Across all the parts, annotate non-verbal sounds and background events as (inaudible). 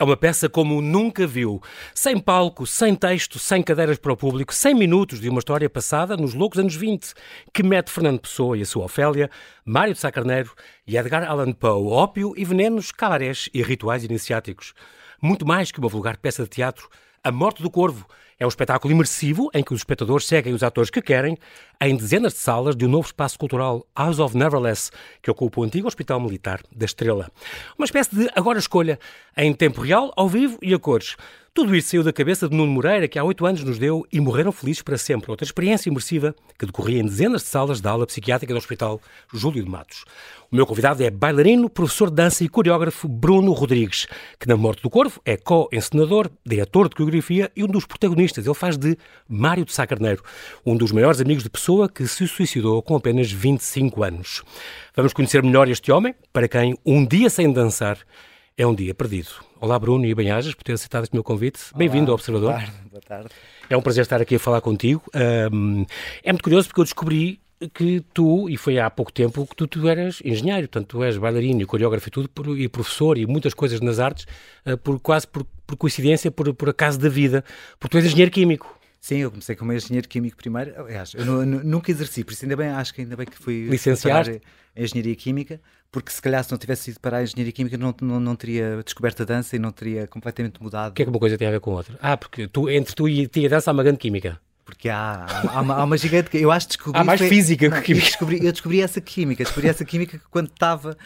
É uma peça como nunca viu. Sem palco, sem texto, sem cadeiras para o público, 100 minutos de uma história passada nos loucos anos 20, que mete Fernando Pessoa e a sua Ofélia, Mário de Sá Carneiro e Edgar Allan Poe, ópio e venenos, cabarés e rituais iniciáticos. Muito mais que uma vulgar peça de teatro, A Morte do Corvo é um espetáculo imersivo em que os espectadores seguem os atores que querem em dezenas de salas de um novo espaço cultural, House of Neverless, que ocupa o antigo Hospital Militar da Estrela. Uma espécie de agora escolha em tempo real, ao vivo e a cores. Tudo isso saiu da cabeça de Nuno Moreira, que há oito anos nos deu e morreram felizes para sempre. Outra experiência imersiva que decorria em dezenas de salas da aula psiquiátrica do Hospital Júlio de Matos. O meu convidado é bailarino, professor de dança e coreógrafo Bruno Rodrigues, que na Morte do Corvo é co-encenador, diretor de coreografia e um dos protagonistas. Ele faz de Mário de Sá Carneiro, um dos maiores amigos de pessoa que se suicidou com apenas 25 anos. Vamos conhecer melhor este homem, para quem um dia sem dançar é um dia perdido. Olá, Bruno e Benhajas, por ter aceitado este meu convite. Bem-vindo ao Observador. Boa tarde, boa tarde. É um prazer estar aqui a falar contigo. Um, é muito curioso porque eu descobri que tu, e foi há pouco tempo, que tu, tu eras engenheiro, portanto, tu és bailarino e coreógrafo e tudo, por, e professor e muitas coisas nas artes, uh, por quase por, por coincidência, por, por acaso da vida, porque tu és engenheiro químico. Sim, eu comecei como engenheiro químico primeiro. Aliás, eu nunca exerci, por isso ainda bem, acho que ainda bem que fui licenciar em engenharia química, porque se calhar se não tivesse ido para a engenharia química não, não, não teria descoberto a dança e não teria completamente mudado. O que é que uma coisa tem a ver com outra? Ah, porque tu, entre tu e, e a dança há uma grande química. Porque há, há, uma, há uma gigante. Eu acho que descobri. Há mais foi, física que química. Eu descobri, eu descobri essa química. Descobri essa química quando estava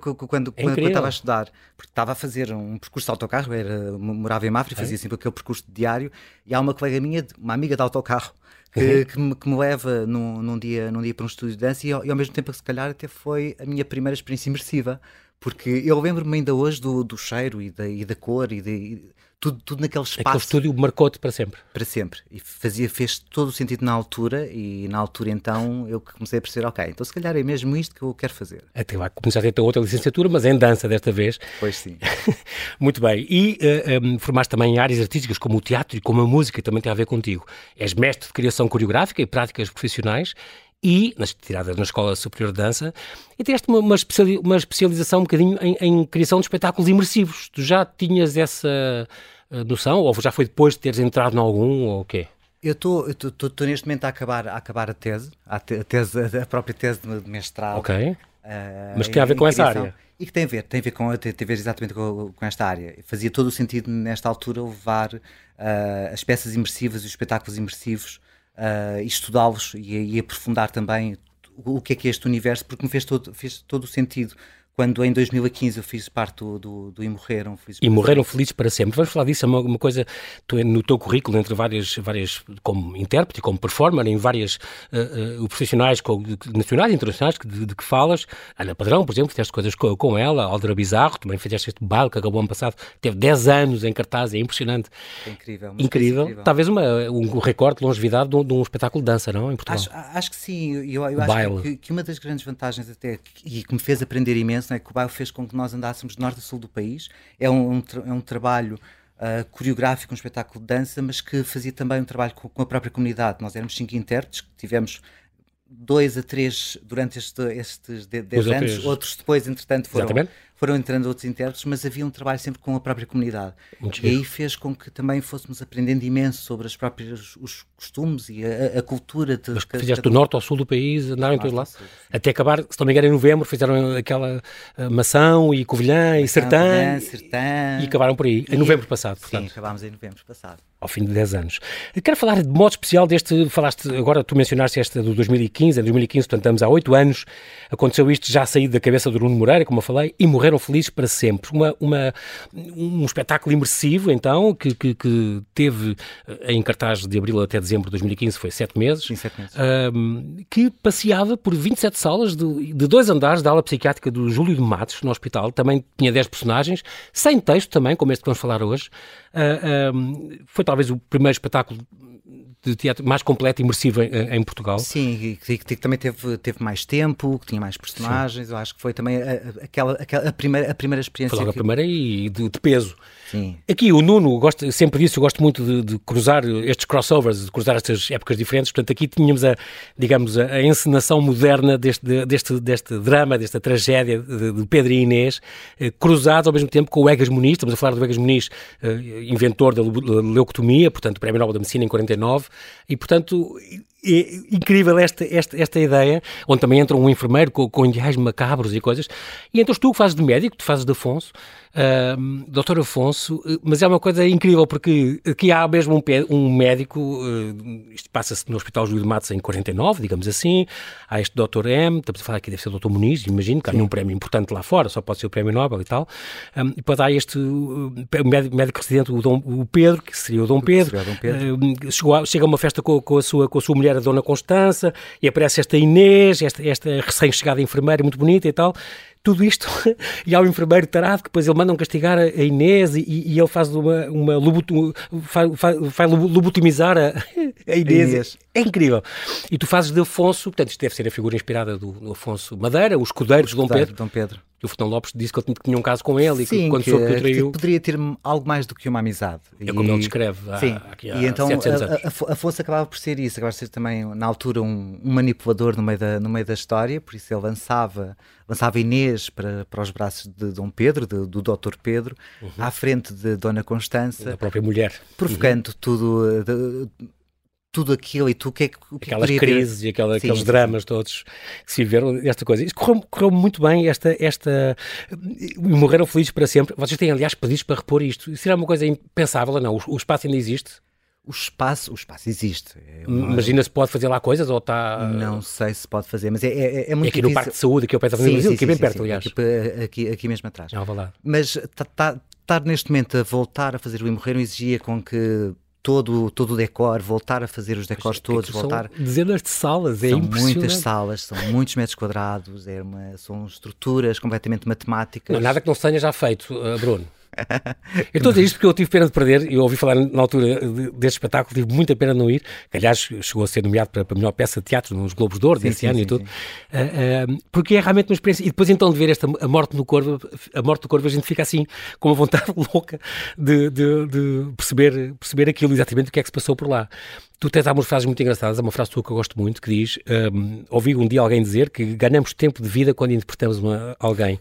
quando, quando, é quando, estava a estudar, porque estava a fazer um percurso de autocarro, era, morava em Mafra e fazia sempre aquele percurso diário, e há uma colega minha, uma amiga de autocarro, que, uhum. que, me, que me, leva num, num, dia, num dia para um estúdio de dança e, e, ao mesmo tempo, se calhar, até foi a minha primeira experiência imersiva, porque eu lembro-me ainda hoje do, do cheiro e da, e da cor e, de, tudo, tudo naquele espaço. Aquele estúdio marcou-te para sempre. Para sempre. E fazia, fez todo o sentido na altura, e na altura então eu comecei a perceber, ok, então se calhar é mesmo isto que eu quero fazer. Até lá começaste a ter outra licenciatura, mas em dança desta vez. Pois sim. (laughs) Muito bem. E uh, eh, um, eh, formaste também em áreas artísticas, como o teatro e como a música, também tem a ver contigo. És mestre de criação coreográfica e práticas profissionais e, nas tiradas na Escola Superior de Dança, e tiveste uma, uma, uma especialização um bocadinho em, em, criação de espetáculos imersivos. Tu já tinhas essa uh, noção, ou já foi depois de teres entrado em algum, ou o quê? Eu estou neste momento a acabar, a acabar a tese, a, tese, a própria tese de mestrado. Ok. Uh, Mas que tem a ver com essa área? E que tem a ver, tem a ver, com, tem a ver exatamente com, com esta área. Fazia todo o sentido, nesta altura, levar uh, as peças imersivas e os espetáculos imersivos uh, estudá-los e, e, aprofundar também o, o, que é que é este universo, porque me fez todo, fez todo o sentido quando em 2015 eu fiz parte do, do, do E Morreram Felizes E Morreram Felizes para Sempre. Vamos falar disso, é uma, uma coisa, no teu currículo, entre várias, várias como intérprete, como performer, em várias uh, uh, profissionais com, nacionais e internacionais de, de, que falas, Ana Padrão, por exemplo, fizeste coisas com, com ela, Aldra Bizarro, também fizeste este baile que acabou ano passado, teve 10 anos em cartaz, é impressionante. É incrível. Incrível. incrível. Talvez uma, um recorde de longevidade de um, de um, espetáculo de dança, não? Em Portugal. Acho, acho que sim. Eu, eu acho que, que, uma das grandes vantagens até, e que me fez aprender imenso, é que o bairro fez com que nós andássemos de norte a sul do país. É um, um, é um trabalho uh, coreográfico, um espetáculo de dança, mas que fazia também um trabalho com, com a própria comunidade. Nós éramos cinco intérpretes, que tivemos dois a três durante este, estes 10 anos, outros depois, entretanto, foram, foram entrando outros intérpretes, mas havia um trabalho sempre com a própria comunidade. Muito e aí fez com que também fôssemos aprendendo imenso sobre as próprias, os costumes e a, a cultura. De, mas que fizeste do norte ao sul do país, andaram todos lá? Sul, Até acabar, se não me engano, em novembro, fizeram aquela uh, Mação e Covilhã e Sertã. Sertã. E acabaram por aí, em novembro passado. Portanto. Sim, acabámos em novembro passado. Ao fim de 10 anos. quero falar de modo especial deste, falaste, agora tu mencionaste esta do 2015, em 2015, portanto estamos há 8 anos, aconteceu isto já saído da cabeça do Bruno Moreira, como eu falei, e morreram felizes para sempre. Uma, uma, um espetáculo imersivo, então, que, que, que, teve eh, em cartaz de abril até dezembro de 2015, foi sete meses, sete meses. que passeava por 27 salas de, de dois andares da ala psiquiátrica do Júlio de Matos, no hospital. Também tinha 10 personagens, sem texto também, como este que vamos falar hoje. Uh, foi talvez o primeiro espetáculo de teatro mais completo e imersivo em, em Portugal. Sim, que, que, também teve, teve mais tempo, que tinha mais personagens. Sim. Eu acho que foi também a, aquela, aquela a, primeira, a primeira experiência. Foi logo que... a primeira e de, de peso. Sim. Aqui o Nuno, gosto, sempre disse, eu gosto muito de, de, cruzar estes crossovers, de cruzar estas épocas diferentes. Portanto, aqui tínhamos a, digamos, a, a encenação moderna deste, deste, deste drama, desta tragédia de, de Pedro e Inês, eh, cruzados ao mesmo tempo com o Egas Muniz. Estamos a falar do Egas Muniz, eh, inventor da leucotomia, portanto, Prémio Nobel da Medicina em 49. E, portanto, é incrível esta, esta, esta ideia, onde também entra um enfermeiro com, com ideais macabros e coisas, e entras tu que fazes de médico, tu fazes de Afonso, uh, doutor Afonso, uh, mas é uma coisa incrível porque aqui há mesmo um, um médico, uh, isto passa-se no Hospital Júlio de Matos em 49, digamos assim, há este doutor M, estamos a falar aqui deve ser o doutor Muniz, imagino, que ganha um prémio importante lá fora, só pode ser o prémio Nobel e tal, um, e depois há este uh, médico, médico residente, o, Dom, o Pedro, que seria o Dom Pedro, Dom Pedro. Uh, chegou a, chega a uma festa com, com, a sua, com a sua mulher, a Dona Constança, e aparece esta Inês, esta, esta recém-chegada enfermeira muito bonita e tal, tudo isto, (laughs) e há o enfermeiro tarado que depois ele mandam castigar a Inês e, e ele faz uma, uma lobotom, vai, vai, lobotomizar (laughs) a, a Inês. Inês. É incrível. E tu fazes de Afonso, portanto, isto deve ser a figura inspirada do, do Afonso Madeira, o escudeiro de Dom Pedro. Dom Pedro. E o Fernão Lopes disse que ele tinha um caso com ele Sim, e que quando que, soube que o traiu... Poderia ter algo mais do que uma amizade. É como ele descreve há, Sim. Há e então a, a, Afonso acabava por ser isso, acabava por ser também na altura um, um, manipulador no meio, da, no meio da história, por isso ele lançava, lançava Inês para, para os braços de Dom Pedro, de, do Dr. Pedro, uhum. à frente de Dona Constança. Da própria mulher. Provocando uhum. tudo... De, tudo aquilo e tu o que é que. O que Aquelas crises e aquela, sim, aqueles sim, dramas sim. todos que se viveram, esta coisa. Isto correu, correu, muito bem, esta, esta. Morreram felizes para sempre. Vocês têm, aliás, pedidos para repor isto. Isso era uma coisa impensável ou não? O, o espaço ainda existe? O espaço, o espaço existe. É uma... Imagina se pode fazer lá coisas ou está. Não sei se pode fazer, mas é, é, é muito. É aqui difícil. no Parque de Saúde, aqui ao pé da Avenida aqui bem perto, aliás. Aqui, aqui, aqui mesmo atrás. Não, lá. Mas estar tá, tá, neste momento a voltar a fazer o Imorreram exigia com que todo, todo o decor, voltar a fazer os decors todos, voltar. Dezenas de salas, é São muitas salas, são muitos metros quadrados, é uma, são estruturas completamente matemáticas. Não, nada que não se tenha já feito, uh, Bruno. Eu estou a dizer isto porque eu tive pena de perder, eu ouvi falar na altura deste espetáculo, tive muita pena de não ir, que aliás chegou a ser nomeado para, para a melhor peça de teatro nos Globos de Ouro desse sim, ano sim, e tudo, uh, uh, porque é realmente uma experiência, e depois então de ver esta, a morte no corvo, a morte do corvo, a gente fica assim, com uma vontade (laughs) louca de, de, de perceber, perceber aquilo, exatamente o que é que se passou por lá. Tu tens algumas frases muito engraçadas, há uma frase tua que eu gosto muito, que diz, um, ouvi um dia alguém dizer que ganhamos tempo de vida quando interpretamos uma, alguém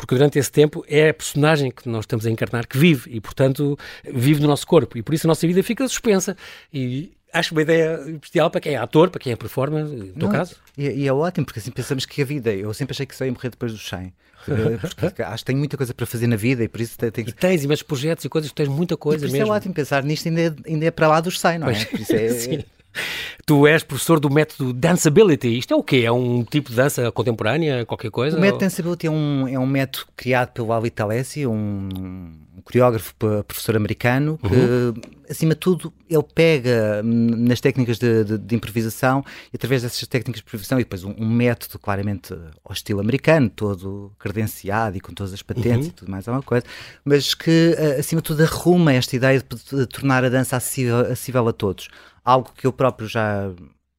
porque durante esse tempo é a personagem que nós estamos a encarnar que vive e, portanto, vive no nosso corpo e por isso a nossa vida fica suspensa e acho uma ideia especial para quem é ator, para quem é performer, no teu caso. E, e, é ótimo, porque assim pensamos que a vida, eu sempre achei que só ia morrer depois do 100. (laughs) Porque acho que tenho muita coisa para fazer na vida e por isso tenho E tens imensos projetos e coisas, tens muita coisa e por mesmo. Isso é ótimo pensar nisto, ainda é, ainda é para lá dos 100, não é? Por isso é, (laughs) Sim. Tu és professor do método Danceability. Isto é o quê? É um tipo de dança contemporânea, qualquer coisa? O método Danceability é um, é um método criado pelo Ali Talesi, um, um coreógrafo, professor americano, que, uhum. acima de tudo, ele pega nas técnicas de, de, de, improvisação e, através dessas técnicas de improvisação, e depois um, um, método claramente ao estilo americano, todo credenciado e com todas as patentes uhum. e tudo mais, é uma coisa, mas que, acima de tudo, arruma esta ideia de, de tornar a dança acessível, acessível a todos algo que eu próprio já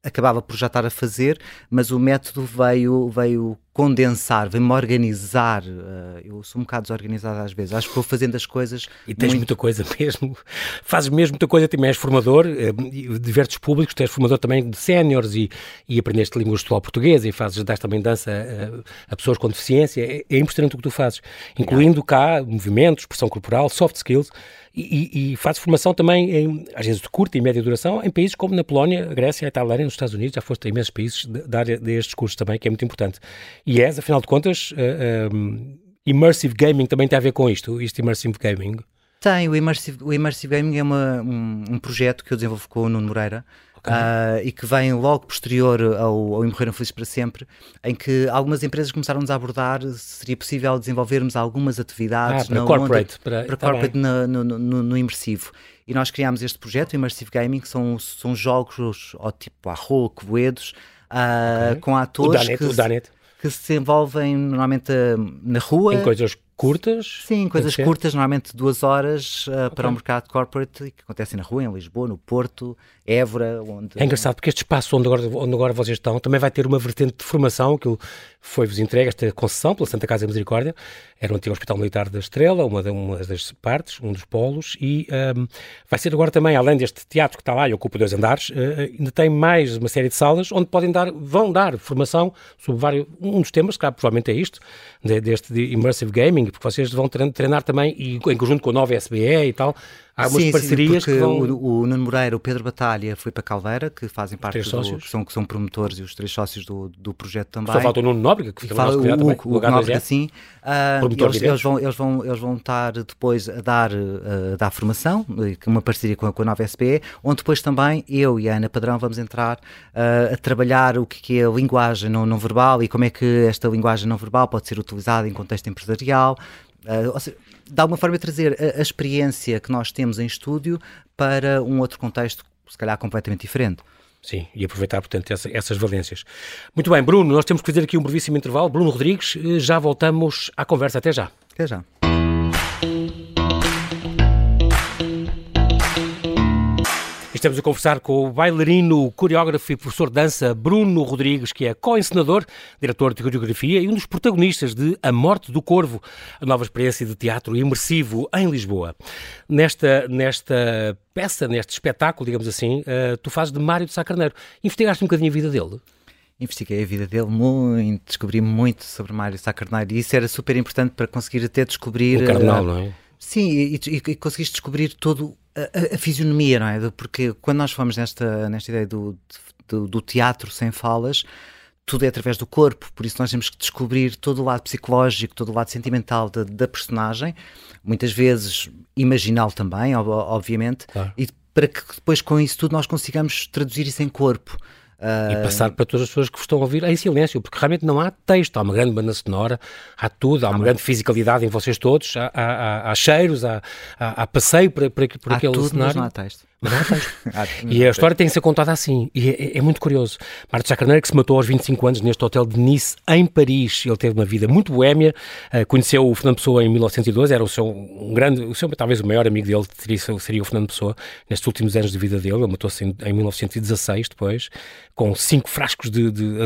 acabava por já estar a fazer, mas o método veio, veio condensar, veio-me organizar. Uh, eu sou um bocado desorganizado às vezes. Acho que vou fazendo as coisas. E tens muito... muita coisa (laughs) mesmo. Fazes mesmo muita coisa. Também és formador de diversos públicos. Tu és formador também de séniores e, e aprendeste língua gestual portuguesa e fazes, das também dança uh, a pessoas com deficiência. É, é impressionante o que tu fazes, incluindo cá movimentos, expressão corporal, soft skills e, e, faz formação também, em, às vezes de curta e média duração, em países como na Polónia, a Grécia, a Itália, nos Estados Unidos, já foste a imensos países da área destes cursos também, que é muito importante. E és, afinal de contas, uh, eh, um, ehm, Immersive Gaming também tem a ver com isto, isto Immersive Gaming? Tem, o Immersive, o Immersive Gaming é uma, um, um projeto que eu desenvolvo com o Nuno Moreira. Uh, e que vem logo posterior ao, ao Morreram Felizes para Sempre, em que algumas empresas começaram-nos a abordar se seria possível desenvolvermos algumas atividades ah, para corporate, onda, para, para tá corporate no, no, no, no, imersivo. E nós criámos este projeto, o Immersive Gaming, que são, são jogos ao tipo Arro, Coedos, uh, okay. com atores o Danet, que, o Danet. Que se desenvolvem normalmente uh, na rua. Em coisas curtas? Sim, coisas curtas, normalmente duas horas uh, okay. para o mercado corporate, que acontecem na rua, em Lisboa, no Porto, Évora, onde... É engraçado, porque este espaço onde agora, onde agora vocês estão também vai ter uma vertente de formação, que foi-vos entregue, esta concessão pela Santa Casa da Misericórdia, era o antigo Hospital Militar da Estrela, uma, uma das partes, um dos polos, e um, vai ser agora também, além deste teatro que está lá e ocupa dois andares, uh, ainda tem mais uma série de salas onde podem dar, vão dar formação sobre vários, um dos temas, que provavelmente é isto, de, deste de immersive gaming, porque vocês vão treinar também, e em conjunto com a nova SBE e tal, Há umas sim, parcerias sim, que vão... O, o Nuno Moreira, o Pedro Batalha foi para Caldeira, que fazem parte do... Sócios. São, que são promotores e os três sócios do, do projeto também. Só falta o Nuno Nóbrega, que fica fala, o, também, o, o, o Nóbrega, sim. Uh, eles, eles, vão, eles, vão, eles vão estar depois a dar, uh, dar formação, uma parceria com a, com a nova SPE, onde depois também eu e a Ana Padrão vamos entrar uh, a trabalhar o que é a linguagem não, não verbal e como é que esta linguagem não verbal pode ser utilizada em contexto empresarial, Uh, seja, de alguma forma, trazer a, a, experiência que nós temos em estúdio para um outro contexto, se calhar completamente diferente. Sim, e aproveitar, portanto, essa, essas valências. Muito bem, Bruno, nós temos que fazer aqui um brevíssimo intervalo. Bruno Rodrigues, eh, já voltamos à conversa. Até já. Até já. Estamos a conversar com o bailarino, coreógrafo e professor de dança Bruno Rodrigues, que é co-encenador, diretor de coreografia e um dos protagonistas de A Morte do Corvo, a nova experiência de teatro imersivo em Lisboa. Nesta, nesta peça, neste espetáculo, digamos assim, uh, tu fazes de Mário de Sá Carneiro. Investigaste um bocadinho a vida dele? investiguei a vida dele muito, descobri muito sobre Mário Sá Carneiro e isso era super importante para conseguir até descobrir... O carnal, uh, não é? Sim, e, e, e conseguiste descobrir todo a, a, fisionomia, não é? Porque quando nós fomos nesta, nesta ideia do, do, do, teatro sem falas, tudo é através do corpo, por isso nós temos que descobrir todo o lado psicológico, todo o lado sentimental da, da personagem, muitas vezes imaginal também, obviamente, claro. e para que depois com isso tudo nós consigamos traduzir isso em corpo. Uh... E passar para todas as pessoas que estão a ouvir em silêncio, porque realmente não há texto, há uma grande banda sonora, há tudo, há, uma grande fisicalidade em vocês todos, há, há, há cheiros, há, há, passeio por, por, por há aquele tudo, cenário. Mas não há texto. (laughs) e a história tem que ser contada assim. E é, é, muito curioso. Marta Chacarneiro, que se matou aos 25 anos neste hotel de Nice, em Paris. Ele teve uma vida muito boémia. Uh, conheceu o Fernando Pessoa em 1912. Era o seu, um grande, o seu, talvez o maior amigo dele seria, seria o Fernando Pessoa, nestes últimos anos de vida dele. Ele matou-se em, em, 1916, depois, com cinco frascos de, de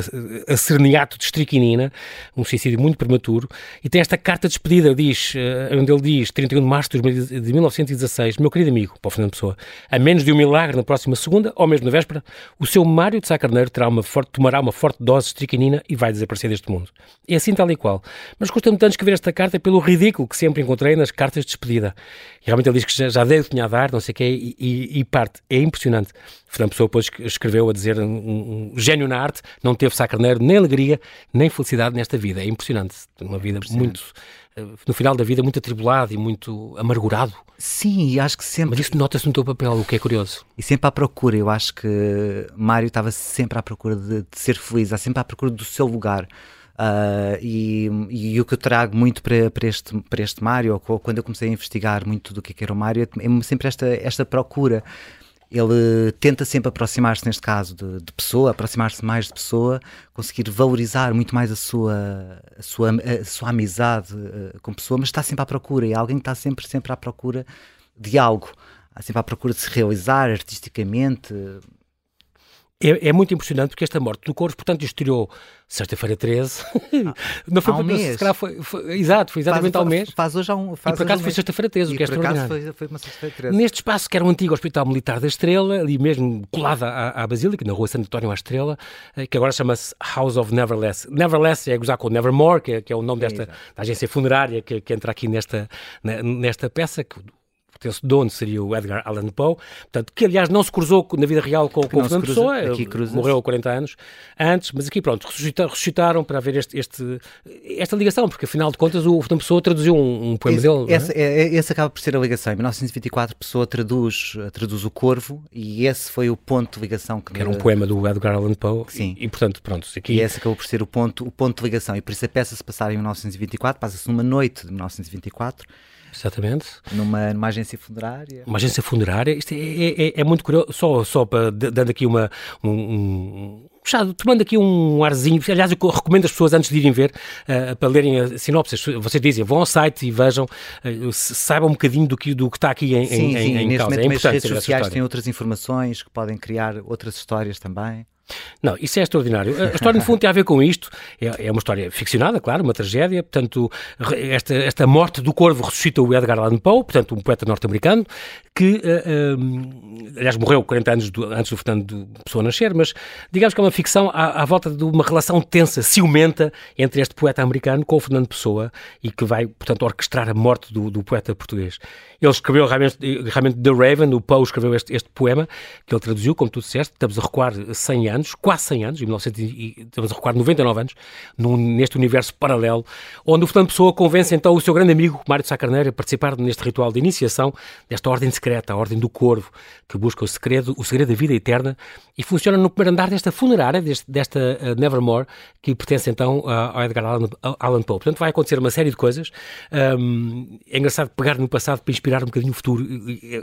acerniato de estriquinina. Um suicídio muito prematuro. E tem esta carta de despedida, diz, uh, onde ele diz, 31 de março de 1916, meu querido amigo, para o Fernando Pessoa, a menos de um milagre na próxima segunda, ou mesmo na véspera, o seu Mário de Sá Carneiro terá uma forte, tomará uma forte dose de estriquinina e vai desaparecer deste mundo. É assim tal e qual. Mas custa-me tanto escrever esta carta pelo ridículo que sempre encontrei nas cartas de despedida. E realmente ele diz que já, já deu o que tinha a dar, não sei o quê, e, e, e, parte. É impressionante. Fernando Pessoa depois escreveu a dizer um, um, gênio na arte, não teve Sá Carneiro nem alegria, nem felicidade nesta vida. É impressionante. Uma vida muito no final da vida muito atribulado e muito amargurado. Sim, e acho que sempre. Mas isso nota-se no teu papel, o que é curioso. E sempre à procura, eu acho que Mário estava sempre à procura de, de ser feliz, sempre à procura do seu lugar. Uh, e, e, o que eu trago muito para, para, este, para este Mário, quando eu comecei a investigar muito do que é era o Mário, é sempre esta, esta procura ele tenta sempre aproximar-se, neste caso, de, de pessoa, aproximar-se mais de pessoa, conseguir valorizar muito mais a sua, a sua, a sua amizade uh, com pessoa, mas está sempre à procura, e alguém que está sempre, sempre à procura de algo, está sempre à procura de se realizar artisticamente, é, é, muito impressionante porque esta morte do Corvo, portanto, estreou sexta-feira 13. Ah, não foi, há um mês. Foi, foi, exato, foi exatamente faz, ao mês. Faz hoje há um faz E por acaso um foi sexta-feira 13, o que é extraordinário. Foi, foi uma sexta-feira 13. Neste espaço que era o antigo Hospital Militar da Estrela, ali mesmo colada à, à Basílica, na rua Santo António à Estrela, eh, que agora chama-se House of Neverless. Neverless é gozar com Nevermore, que é, que é o nome desta da agência funerária que, que entra aqui nesta, nesta peça, que pertence dono seria o Edgar Allan Poe, portanto, que aliás não se cruzou na vida real com, com o Fernando Pessoa, morreu há 40 anos antes, mas aqui pronto, ressuscitaram para haver este, este, esta ligação, porque afinal de contas o Fernando Pessoa traduziu um, um poema esse, dele. Esse, é? É, esse acaba por ser a ligação. Em 1924 Pessoa traduz, traduz o Corvo e esse foi o ponto de ligação que, que era um poema do Edgar Allan Poe. Sim. E, e portanto, pronto, aqui... E esse acabou por ser o ponto, o ponto de ligação e por isso a peça se passar em 1924, passa-se numa noite de 1924 Exatamente. Numa, numa agência funerária. Uma agência funerária. Isto é, é, é, é muito curioso. Só, só para, dando aqui uma, um, Puxado, tomando aqui um arzinho, aliás, eu recomendo as pessoas antes de irem ver, uh, para lerem a sinopse, vocês dizem, vão ao site e vejam, uh, saibam um bocadinho do que, do que está aqui em, sim, em, sim, em, em causa. É importante as redes sociais têm outras informações que podem criar outras histórias também. Não, isso é extraordinário. A história, no fundo, tem a ver com isto. É, é uma história ficcionada, claro, uma tragédia. Portanto, esta, esta morte do corvo ressuscita o Edgar Allan Poe, portanto, um poeta norte-americano, que, uh, uh, aliás, morreu 40 anos do, antes do Fernando Pessoa nascer, mas digamos que é uma ficção à, à, volta de uma relação tensa, ciumenta, entre este poeta americano com o Fernando Pessoa e que vai, portanto, orquestrar a morte do, do poeta português. Ele escreveu realmente, realmente The Raven, o Poe escreveu este, este, poema, que ele traduziu, como tu disseste, estamos a recuar 100 anos, quase 100 anos, em 1900, estamos a recuar 99 anos, num, neste universo paralelo, onde o Fernando Pessoa convence então o seu grande amigo, Mário de Sá Carneiro, a participar neste ritual de iniciação, desta ordem secreta, a ordem do corvo, que busca o segredo, o segredo da vida eterna, e funciona no primeiro andar desta funerária, deste, desta uh, Nevermore, que pertence então uh, ao Edgar Allan, Allan, Poe. Portanto, vai acontecer uma série de coisas. Um, é engraçado pegar no passado para inspirar um bocadinho o futuro,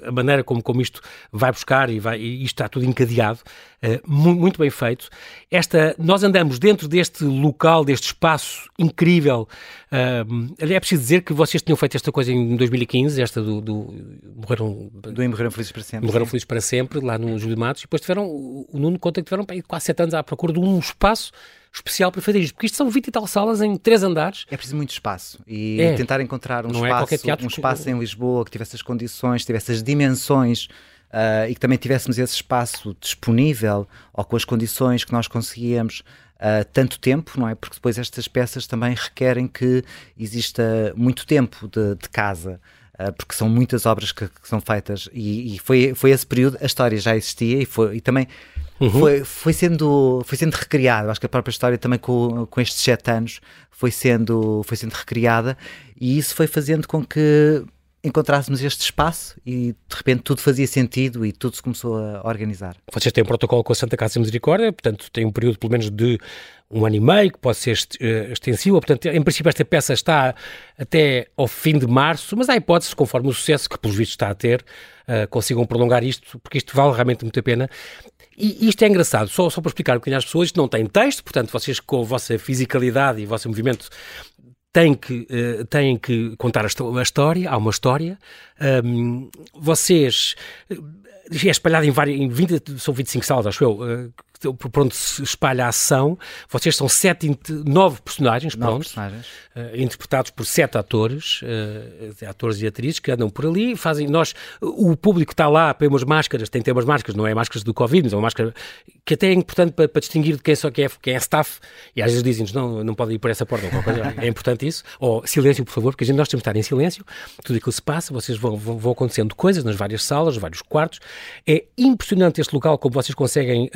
a maneira como, como isto vai buscar e, vai, e isto está tudo encadeado, uh, muito bem feito. Esta, nós andamos dentro deste local, deste espaço incrível. Uh, é preciso dizer que vocês tinham feito esta coisa em 2015, esta do, do morreram do Morreram Felizes para Sempre. Morreram Felizes para Sempre, lá no Júlio Matos, e depois tiveram, o Nuno conta que tiveram quase sete anos à procura de um espaço especial para fazer isto, porque isto são 20 e tal salas em três andares. É preciso muito espaço e é. tentar encontrar um Não é espaço, é um espaço em Lisboa que tivesse as condições, tivesse as dimensões uh, e que também tivéssemos esse espaço disponível ou com as condições que nós conseguíamos uh, tanto tempo, não é? Porque depois estas peças também requerem que exista muito tempo de, de casa. Uh, porque são muitas obras que, que são feitas e, e, foi, foi esse período, a história já existia e, foi, e também uhum. foi, foi, sendo, foi sendo recriada. Acho que a própria história também com, com estes sete anos foi sendo, foi sendo recriada e isso foi fazendo com que encontrássemos este espaço e de repente tudo fazia sentido e tudo se começou a organizar. Vocês têm um protocolo com a Santa Casa de Misericórdia, portanto tem um período pelo menos de um ano e meio, que pode ser uh, extensivo, portanto em princípio esta peça está até ao fim de março, mas há hipótese, conforme o sucesso que pelos vistos está a ter, uh, consigam prolongar isto, porque isto vale realmente muito a pena. E isto é engraçado, só, só para explicar um bocadinho às pessoas, isto não tem texto, portanto vocês com a vossa fisicalidade e o vosso movimento têm que, uh, têm que contar a, a, história, há uma história. Um, vocês. É espalhado em, várias, em 20, são 25 salas, acho eu, uh, por onde se espalha a ação. Vocês são sete, nove personagens, nove personagens. Uh, interpretados por sete atores, uh, atores e atrizes que andam por ali, fazem nós, o público está lá para umas máscaras, tem que ter umas máscaras, não é máscaras do Covid, mas é uma máscara que até é importante para, para distinguir de quem só quem é, quem é staff, e às vezes dizem-nos, não, não pode ir por essa porta, é importante isso, ou silêncio, por favor, porque a gente, nós temos que estar em silêncio, tudo aquilo se passa, vocês vão, vão, vão acontecendo coisas nas várias salas, vários quartos, é impressionante este local, como vocês conseguem uh,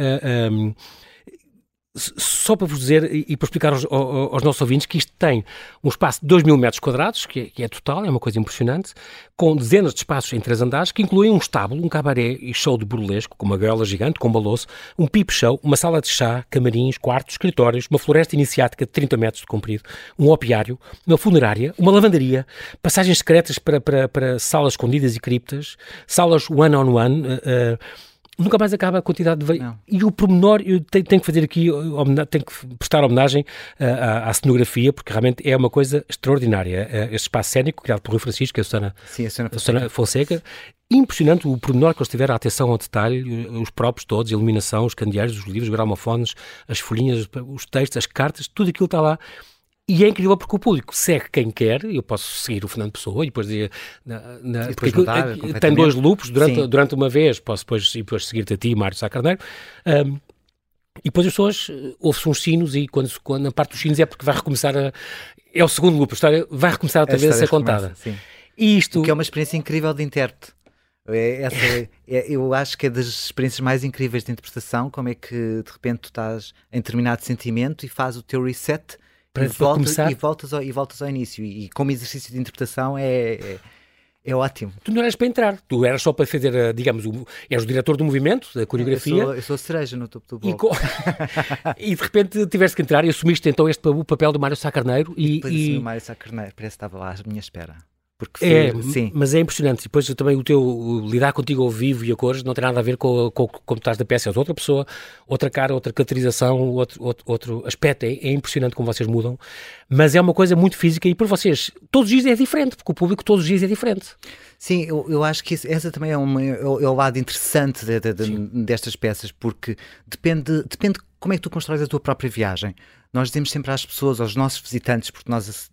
só para vos dizer e para explicar aos, aos, nossos ouvintes que isto tem um espaço de 2 mil metros quadrados, que é, que é, total, é uma coisa impressionante, com dezenas de espaços em três andares, que incluem um estábulo, um cabaré e show de burlesco, com uma gaiola gigante, com um baloço, um pipe show, uma sala de chá, camarins, quartos, escritórios, uma floresta iniciática de 30 metros de comprido, um opiário, uma funerária, uma lavandaria, passagens secretas para, para, para salas escondidas e criptas, salas one-on-one, -on -one, uh, uh, nunca mais acaba a quantidade de. Não. E o pormenor, eu tenho, tenho, que fazer aqui, tenho que prestar homenagem uh, à, à, cenografia, porque realmente é uma coisa extraordinária. Uh, este espaço cénico, criado por Rui Francisco, que é a Susana, Sim, a Susana, Fonseca. Fonseca. Impressionante o pormenor que eles tiveram, a atenção ao detalhe, os próprios todos, a iluminação, os candeeiros, os livros, os gramofones, as folhinhas, os textos, as cartas, tudo aquilo está lá e é incrível porque o público segue quem quer, eu posso seguir o Fernando Pessoa e depois. Na, na, e depois mudar, tem dois loops durante, durante uma vez, posso depois, depois seguir-te a ti, Mário Sá Carneiro. Um, e depois as pessoas eh, ouvem uns sinos e quando, quando na parte dos sinos é porque vai recomeçar a. É o segundo loop, a história vai recomeçar outra a vez a ser contada. Começa, e isto. O que é uma experiência incrível de intérprete. É, essa, é, eu acho que é das experiências mais incríveis de interpretação, como é que de repente tu estás em determinado sentimento e faz o teu reset para, e, volta, começar... e, voltas ao, e voltas ao início. E, e como exercício de interpretação é, é, é, ótimo. Tu não eras para entrar, tu eras só para fazer, eh, digamos, o, eras o diretor do movimento, da coreografia. Eu sou, eu sou a cereja no topo do bolo. E, (laughs) e, de repente tiveste que entrar e assumiste então este o papel do Mário Sá Carneiro. E, e e... o Mário Sá Carneiro, parece que estava lá à minha espera. Porque é, sim. mas é impressionante. Depois também o teu o lidar contigo ao vivo e a cores não tem nada a ver com, com como estás da peça. És outra pessoa, outra cara, outra caracterização, outro, outro, outro aspecto. É, é, impressionante como vocês mudam. Mas é uma coisa muito física e para vocês todos os dias é diferente, porque o público todos os dias é diferente. Sim, eu, eu acho que essa também é, uma, é, o, é o lado interessante de, de, de, destas peças, porque depende, depende como é que tu constróis a tua própria viagem. Nós dizemos sempre às pessoas, aos nossos visitantes, porque nós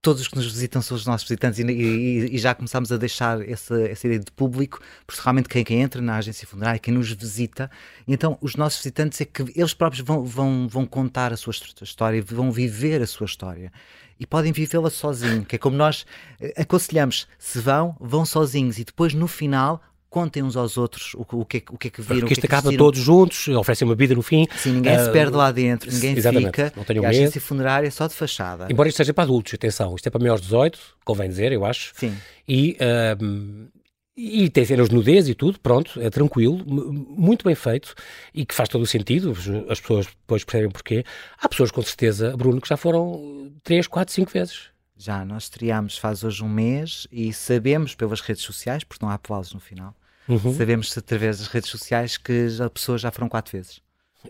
todos os que nos visitam são os nossos visitantes e, e, e já começamos a deixar essa, essa ideia de público, porque realmente quem, quem entra na agência funerária, quem nos visita, então os nossos visitantes é que eles próprios vão, vão, vão contar a sua história, vão viver a sua história. E podem vivê-la sozinhos, que é como nós eh, aconselhamos, se vão, vão sozinhos. E depois no final contem uns aos outros o, o, que, é, o que é que viram. Porque isto é acaba todos juntos, oferecem uma vida no fim. Sim, ninguém uh, se perde lá dentro, ninguém fica. Não tenho e a agência funerária é só de fachada. Embora isto seja para adultos, atenção, isto é para maiores de 18, convém dizer, eu acho. Sim. E, uh, e tem cenas de nudez e tudo, pronto, é tranquilo, muito bem feito e que faz todo o sentido, as pessoas depois percebem porquê. Há pessoas com certeza, Bruno, que já foram 3, 4, 5 vezes. Já, nós estreámos faz hoje um mês e sabemos pelas redes sociais, porque não há aplausos no final, uhum. sabemos através das redes sociais que as pessoas já foram quatro vezes.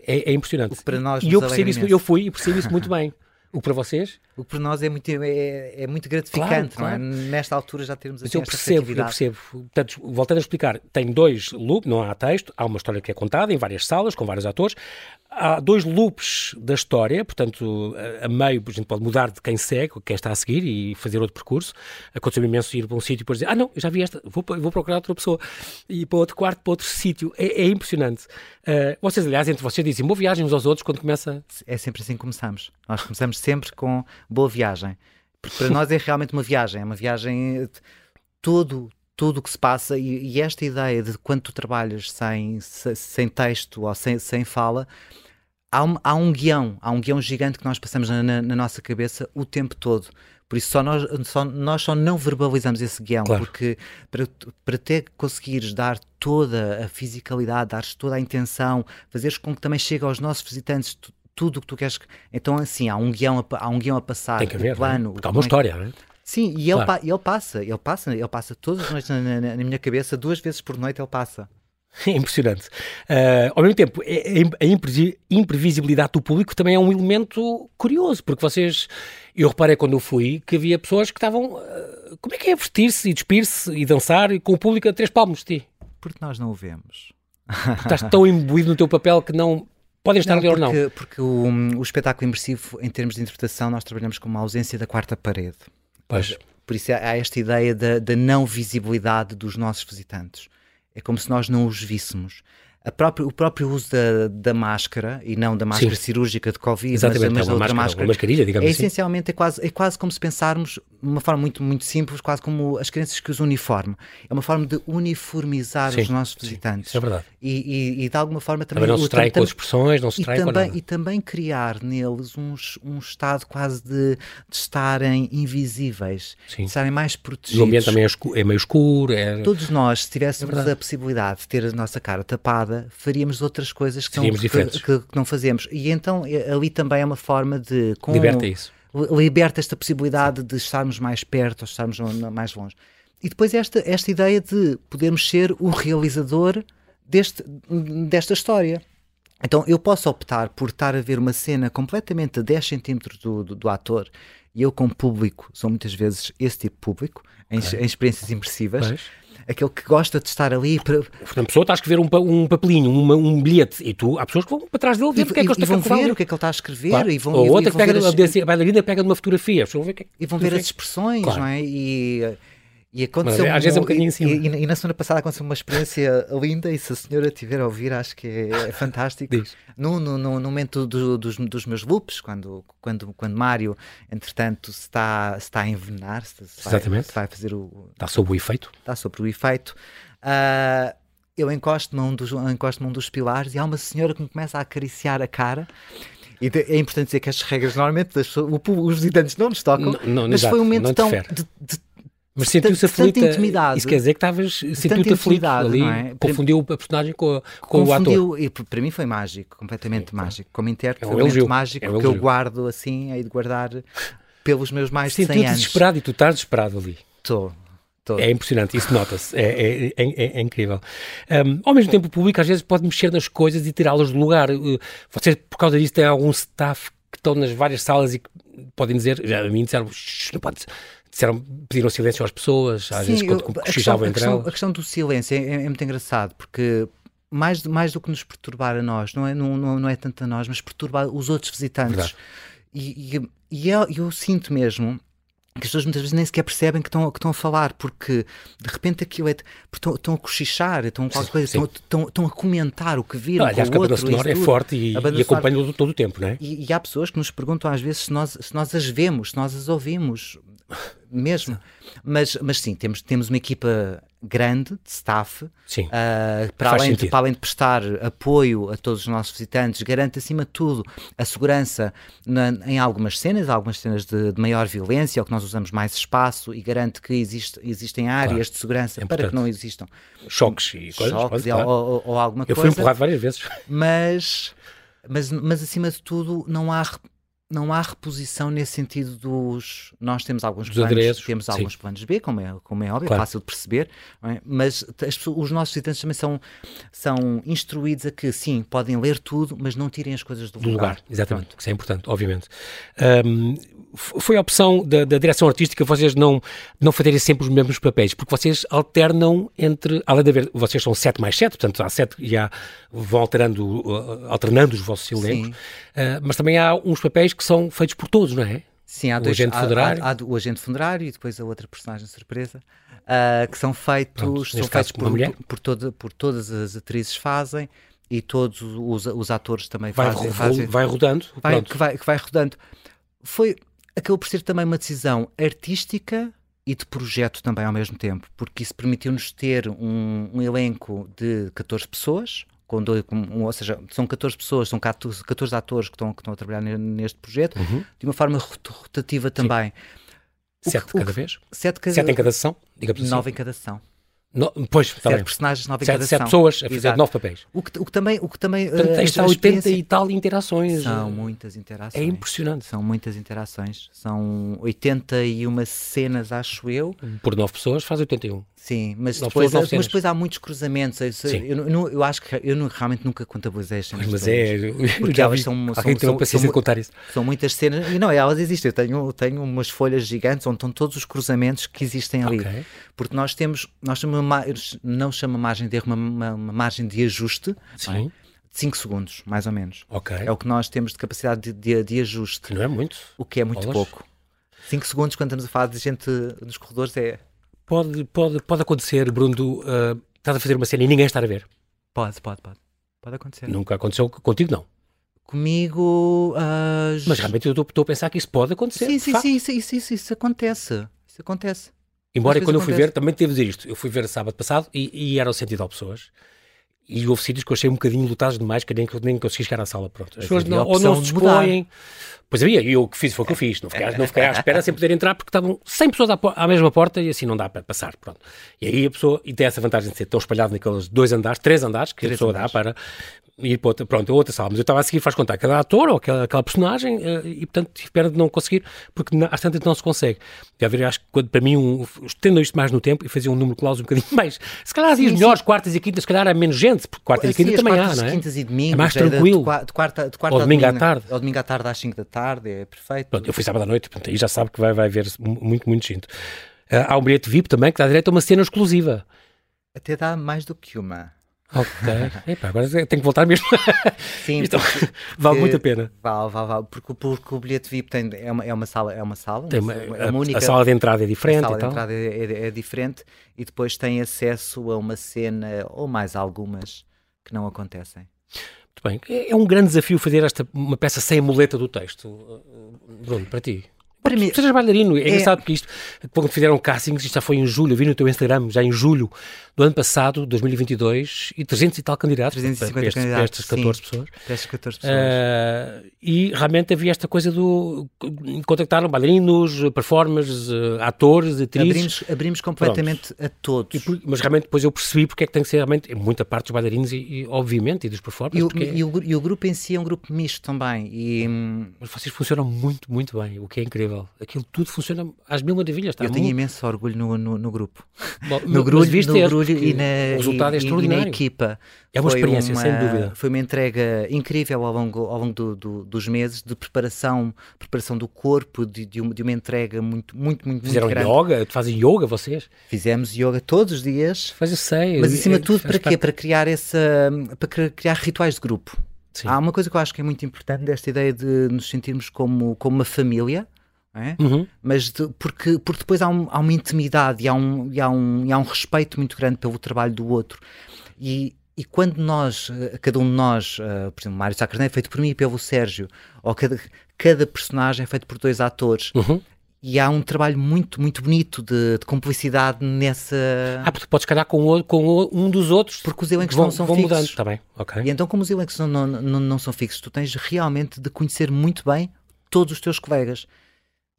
É, é impressionante. para nós e eu percebo isso, eu fui e percebo isso muito bem. (laughs) O que para vocês? O que para nós é muito, é, é muito gratificante, claro, claro. não é? Nesta altura já termos assim, Mas eu percebo, eu percebo. Portanto, voltando a explicar, tem dois loops, não há texto, há uma história que é contada em várias salas, com vários atores. Há dois loops da história, portanto, a, meio a gente pode mudar de quem segue, quem está a seguir e fazer outro percurso. Aconteceu imenso ir para um sítio e depois dizer, ah não, já vi esta, vou, vou procurar outra pessoa. E para outro quarto, para outro sítio. É, é impressionante. Uh, vocês, aliás, entre vocês dizem boa viagem uns aos outros quando começa... É sempre assim que começamos. Nós começamos sempre com boa viagem. Porque para nós é (laughs) realmente uma viagem, é uma viagem todo tudo o que se passa e, e, esta ideia de quando tu trabalhas sem, sem texto ou sem, sem fala, há um, há um guião, há um guião gigante que nós passamos na, na, na nossa cabeça o tempo todo. Por isso só nós, só, nós só não verbalizamos esse guião, claro. porque para, para ter conseguires dar toda a fisicalidade, dares toda a intenção, fazeres com que também chegue aos nossos visitantes tudo o que tu queres. Então, assim, há um guião a, há um guião a passar. Tem que haver. O plano, Porque há uma história, não é? Sim, e ele, claro. ele passa, ele passa, ele passa todas as noites na, na, na, minha cabeça, duas vezes por noite ele passa. É (laughs) impressionante. Uh, ao mesmo tempo, é, é, a imprevisibilidade do público também é um elemento curioso, porque vocês, eu reparei quando eu fui que havia pessoas que estavam. Uh, como é que é vestir-se e despir-se e dançar com o público a três palmos de ti? Porque nós não o vemos. Estás tão imbuído no teu papel que não Podem estar não, ali ou não. Porque o, o, espetáculo imersivo, em termos de interpretação, nós trabalhamos com uma ausência da quarta parede. Pois. Por isso há esta ideia da, da não visibilidade dos nossos visitantes. É como se nós não os víssemos própria, o próprio uso da, da, máscara, e não da máscara Sim. cirúrgica de Covid, Exatamente, mas, mas é outra máscara, máscara, é assim. essencialmente é quase, é quase como se pensarmos uma forma muito, muito simples, quase como as crianças que usam uniforme. É uma forma de uniformizar Sim, os nossos visitantes. Isso é verdade. E, e, e de alguma forma também... Também não se trai com as expressões, não se trai com nada. E também criar neles uns, um estado quase de, de estarem invisíveis, Sim. de estarem mais protegidos. O ambiente também é, escuro, é meio escuro. É... Todos nós, se tivéssemos é a possibilidade de ter a nossa cara tapada, faríamos outras coisas que, são, que, que, que, não fazemos. E então eh, ali também é uma forma de. Com, liberta isso. Liberta esta possibilidade de estarmos mais perto ou estarmos mais longe. E depois esta, esta ideia de podermos ser o realizador deste, desta história. Então eu posso optar por estar a ver uma cena completamente a 10 centímetros do, do, do ator e eu, como público, sou muitas vezes esse tipo de público, em, em experiências imersivas. Pois aquele que gosta de estar ali. Para... Fernando Pessoa está a escrever um, um papelinho, uma, um bilhete, e tu, há pessoas que vão para trás dele ver e, o que é que ele está a ver o que é que ele está a escrever. Claro. E vão, Ou e, outra e que pega, as... a bailarina pega numa fotografia. Vão ver que, é e vão ver as expressões, claro. não é? E e aconteceu Mas, às vezes é um bocadinho assim. E, e, e, na semana passada aconteceu uma experiência linda e se a senhora tiver a ouvir, acho que é, é fantástico. no, no, no, momento do, dos, dos meus loops, quando, quando, quando Mário, entretanto, se está, se está a envenenar, se, se Exatamente. Vai, se vai fazer o. Está sob o efeito. Está sob o efeito. Uh, eu encosto-me um, dos, encosto um dos pilares e há uma senhora que me começa a acariciar a cara. E é importante dizer que as regras normalmente das, o, os visitantes não nos tocam, não, não, mas exato, foi um momento tão de, de, mas sentiu-se aflita. Intimidade, isso quer dizer que estavas sentiu-te aflito ali, é? confundiu a personagem com, com o ator. E para mim foi mágico, completamente mágico. Como intérprete, é um foi um momento mágico é que eu guardo assim, hei de guardar pelos meus mais de 100 anos. desesperado e tu estás desesperado ali. Estou. É impressionante, isso nota-se, é, é, é, é, incrível. Um, ao mesmo tempo, o público às vezes pode mexer nas coisas e tirá-las do lugar. Uh, vocês, por causa disso, têm algum staff que estão nas várias salas e que podem dizer, já a mim disseram, não pode disseram, pediram silêncio às pessoas, às Sim, vezes quando cochichavam entre elas. A questão do silêncio é, é, muito engraçado, porque mais, mais do que nos perturbar a nós, não é, não, não, não é tanto a nós, mas perturbar os outros visitantes. E, e, e eu, eu, sinto mesmo que as pessoas muitas vezes nem sequer percebem que estão, que estão a falar, porque de repente aquilo é. Estão, estão a cochichar, estão, qualquer coisa, estão, estão, estão, a comentar o que viram. Aliás, o outro, a banda sonora é forte e, e acompanha todo o tempo, não é? E, e, há pessoas que nos perguntam às vezes se nós, se nós as vemos, se nós as ouvimos mesmo. Mas, mas sim, temos, temos uma equipa grande de staff, uh, para, além de, para além de prestar apoio a todos os nossos visitantes, garante acima de tudo a segurança na, em algumas cenas, algumas cenas de, de, maior violência, ou que nós usamos mais espaço e garante que existe, existem áreas claro. de segurança é para que não existam choques e coisas, choques claro. ou, ou, alguma coisa. Eu fui empurrado várias vezes. Mas, mas, mas acima de tudo não há não há reposição nesse sentido dos. Nós temos alguns dos planos, adereços, temos sim. alguns planos B, como é, como é óbvio, é claro. fácil de perceber, é? mas as, os nossos visitantes também são, são instruídos a que, sim, podem ler tudo, mas não tirem as coisas do, do lugar. lugar. Exatamente, Pronto. isso é importante, obviamente. Um, foi a opção da, da, direção artística vocês não, não fazerem sempre os mesmos papéis, porque vocês alternam entre, além de haver, vocês são 7 mais 7, portanto há 7 e há, vão alterando, alternando os vossos elencos, uh, mas também há uns papéis que são feitos por todos, não é? Sim, há dois, o agente funerário. Há, há, há, o agente funerário e depois a outra personagem surpresa, uh, que são feitos, Pronto, são feitos por, por, por, todo, por todas as atrizes fazem e todos os, os atores também vai, fazem, fazem. Vai rodando. Vai, que, vai, que vai rodando. Foi, acabou por ser também uma decisão artística e de projeto também ao mesmo tempo, porque isso permitiu-nos ter um, um, elenco de 14 pessoas, com dois, com, um, ou seja, são 14 pessoas, são 14, 14 atores que estão, que estão a trabalhar neste projeto, uhum. de uma forma rotativa também. Sete que, cada vez? Sete, cada, sete em cada sessão? Digamos assim. Nove em cada sessão. No, pois, tá sete personagens, nove sete, pessoas a fazer nove papéis. O que, o que também. O que também Portanto, uh, está 80 e tal interações. São muitas interações. É impressionante. São muitas interações. São 81 cenas, acho eu. Por nove pessoas faz 81. Sim, mas depois, mas depois há muitos cruzamentos. Eu, eu, eu, eu acho que eu realmente nunca contabilizei as cenas. Mas é, porque elas são. Alguém tem uma paciência de contar isso. São muitas cenas, e não, elas existem. Eu tenho, tenho umas folhas gigantes onde estão todos os cruzamentos que existem ali. Okay. Porque nós temos, nós temos uma, não chama margem de erro, uma, uma, uma margem de ajuste. Sim. É? 5 segundos, mais ou menos. Okay. É o que nós temos de capacidade de, de, de ajuste. Que não é muito. O que é muito Bolas. pouco. 5 segundos, quando estamos a falar de gente nos corredores, é Pode, pode, pode acontecer, Bruno, uh, estás a fazer uma cena e ninguém estar a ver? Pode, pode, pode. Pode acontecer. Nunca aconteceu contigo, não? Comigo. Uh, Mas realmente eu estou a pensar que isso pode acontecer. Sim, sim, sim, isso, isso, isso, isso, acontece. Isso acontece. Embora quando eu fui ver, também devo dizer isto. Eu fui ver sábado passado e, e eram 109 pessoas. E houve sítios que eu achei um bocadinho lutados demais, que nem, nem consegui chegar à sala. Pronto. As pessoas não, ou não se dispõem. Pois havia, e eu que fiz foi o que eu fiz. Não fiquei, não fiquei à espera sem poder entrar, porque estavam 100 pessoas à, à, mesma porta e assim não dá para passar. Pronto. E aí a pessoa, e tem essa vantagem de ser tão espalhado naqueles dois andares, três andares, que três a pessoa andares. dá para ir para outra, pronto, outra sala. Mas eu estava a seguir, faz contar cada ator ou aquela, aquela personagem uh, e, portanto, tive pena de não conseguir, porque na, às tantas não se consegue. Já ver, acho que quando, para mim, um, isto mais no tempo e fazia um número cláusulo um bocadinho mais. Se calhar dias melhores, quartas e quintas, se calhar há menos gente, porque quartas e quintas também há, não é? quintas e domingos, é mais tranquilo. De, de, quarta, de quarta ou domingo à tarde. Ou domingo à tarde às 5 da tarde, é perfeito. Pronto, eu fui sábado à noite, portanto, aí já sabe que vai, vai haver muito, muito gente. Uh, há um bilhete VIP também que dá direito a uma cena exclusiva. Até dá mais do que uma. Ok. Agora tenho que voltar mesmo. Sim, (laughs) então, vale muito a pena. Vale, vale, vale. Porque, porque o bilhete VIP tem, é, uma, é uma sala. É uma sala, tem uma, é uma única, a sala de entrada é diferente. A sala de entrada é, é, é, diferente e depois tem acesso a uma cena ou mais algumas que não acontecem. Muito bem. É, é um grande desafio fazer esta uma peça sem a muleta do texto, Bruno, para ti. Para mim, sejas bailarino, é, é engraçado porque isto, quando fizeram castings, isto já foi em julho, eu vi no teu Instagram, já em julho do ano passado, 2022, e 300 e tal candidatos 350 para, candidatos, para estas 14 sim, pessoas. Estas 14 pessoas. Uh, e realmente havia esta coisa do. contactaram bailarinos, performers, uh, atores, atrizes. Abrimos, abrimos completamente Pronto. a todos. E, mas realmente depois eu percebi porque é que tem que ser realmente muita parte dos bailarinos, e, e obviamente, e dos performers. E o, e, o, e o, grupo em si é um grupo misto também. E... Mas vocês funcionam muito, muito bem, o que é incrível incrível. Aquilo tudo funciona às mil maravilhas. Está eu muito... tenho imenso orgulho no, no, no grupo. Bom, no grupo, no e, na, o resultado e, é extraordinário. E na equipa. É uma experiência, uma, sem dúvida. Foi uma entrega incrível ao longo, ao longo do, do, dos meses de preparação, preparação do corpo, de, de, uma, de uma entrega muito, muito, muito, Fizeram muito grande. yoga? Fazem yoga vocês? Fizemos yoga todos os dias. Faz eu sei. Mas acima de tudo, para quê? Para criar, essa, para criar rituais de grupo. Sim. Há uma coisa que eu acho que é muito importante desta ideia de nos sentirmos como, como uma família, é? Uhum. mas de, porque, porque depois há, um, há uma intimidade e há, um, e, há um, e há um respeito muito grande pelo trabalho do outro. E, e quando nós, eh, cada um de nós, uh, por exemplo, Mário Sacarné é feito por mim e pelo Sérgio, ou cada, cada personagem é feito por dois atores, uhum. E há um trabalho muito, muito bonito de, de cumplicidade nessa. Ah, porque podes calhar com, o, com um dos outros. Porque os elencos vão, não são vão fixos. mudando, está bem, ok. E então, como os elencos não, não, não, não são fixos, tu tens realmente de conhecer muito bem todos os teus colegas.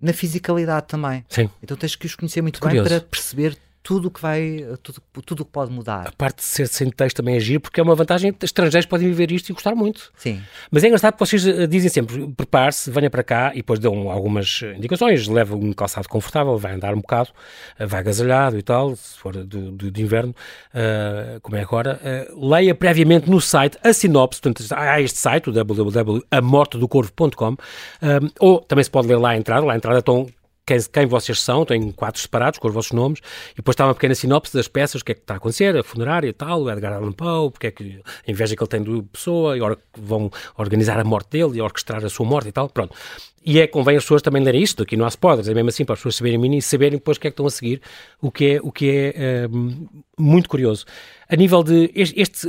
Na fisicalidade também. Sim. Então tens que os conhecer muito Curioso. bem para perceber tudo o que vai, tudo, tudo que pode mudar. A parte de ser sem texto também é giro, porque é uma vantagem, estrangeiros podem viver isto e gostar muito. Sim. Mas é engraçado porque vocês eh, dizem sempre, prepare-se, venha para cá e depois dão algumas indicações, leva um calçado confortável, vai andar um bocado, eh, vai agasalhado e tal, se for do, do, de inverno, uh, como é agora, uh, leia previamente no site a sinopse, portanto há este site, o www.amortedocorvo.com, uh, ou também se pode ler lá a entrada, lá a entrada estão quem, quem vocês são, têm quatro separados com os vossos nomes, e depois está uma pequena sinopse das peças, o que é que está a acontecer, a funerária e tal, o Edgar Allan Poe, porque é que a inveja que ele tem do pessoa, e que vão organizar a morte dele e orquestrar a sua morte e tal, pronto. E é convém as pessoas também lerem isto, aqui não há spoilers, é mesmo assim para as pessoas saberem e saberem depois o que é que estão a seguir, o que é, o que é uh, muito curioso. A nível de este, este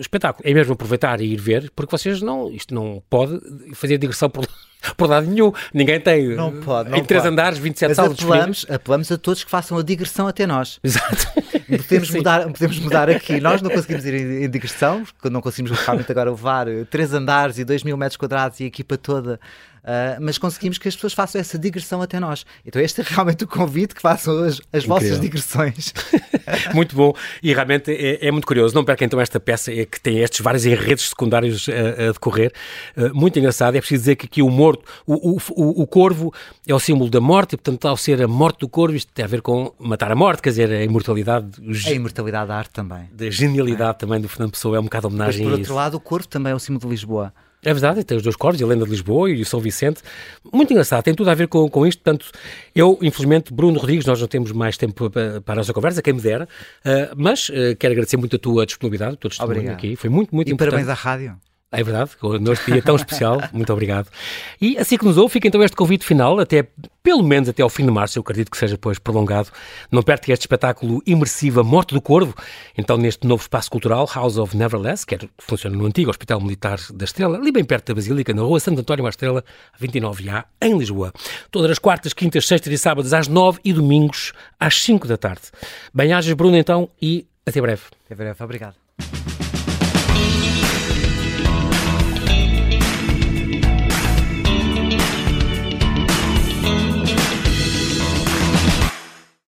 espetáculo, é mesmo aproveitar e ir ver, porque vocês não, isto não pode fazer digressão por (laughs) por lado nenhum. Ninguém tem. Não pode. Não em três pode. andares, 27 Mas salas apelamos, apelamos a todos que façam a digressão até nós. Exato. (laughs) Podemos, mudar, podemos mudar aqui. Nós não conseguimos ir em, em digressão, porque não conseguimos realmente agora levar três andares e dois mil metros quadrados e a equipa toda Uh, mas conseguimos que as pessoas façam essa digressão até nós. Então este é realmente o convite que façam as, as vossas digressões. (laughs) muito bom e realmente é, é, muito curioso. Não perca então esta peça é que tem estes vários enredos secundários a, a decorrer. Uh, muito engraçado. É preciso dizer que aqui o morto, o, o, o, o, corvo é o símbolo da morte e portanto ao ser a morte do corvo isto tem a ver com matar a morte, quer dizer, a imortalidade. A imortalidade da arte também. Da genialidade é. também do Fernando Pessoa é um bocado homenagem mas, por outro lado o corvo também é o símbolo de Lisboa. É verdade, tem os dois corvos, a Lenda de Lisboa e o São Vicente. Muito engraçado, tem tudo a ver com, com isto. Portanto, eu, infelizmente, Bruno Rodrigues, nós não temos mais tempo para, para a nossa conversa, quem me dera, uh, mas uh, quero agradecer muito a tua disponibilidade, o teu testemunho aqui. Foi muito, muito e importante. E parabéns à rádio. É verdade, neste dia tão especial, (laughs) muito obrigado. E assim que nos ouve, fica então este convite final, até pelo menos até ao fim de março, eu acredito que seja depois prolongado. Não perde este espetáculo imersivo A Morte do Corvo, então neste novo espaço cultural, House of Neverless, que, é, funciona no antigo Hospital Militar da Estrela, ali bem perto da Basílica, na rua Santo António à Estrela, 29A, em Lisboa. Todas as quartas, quintas, sextas e sábados às 9 e domingos às 5 da tarde. Bem-ajas, Bruno, então, e até breve. Até breve, obrigado.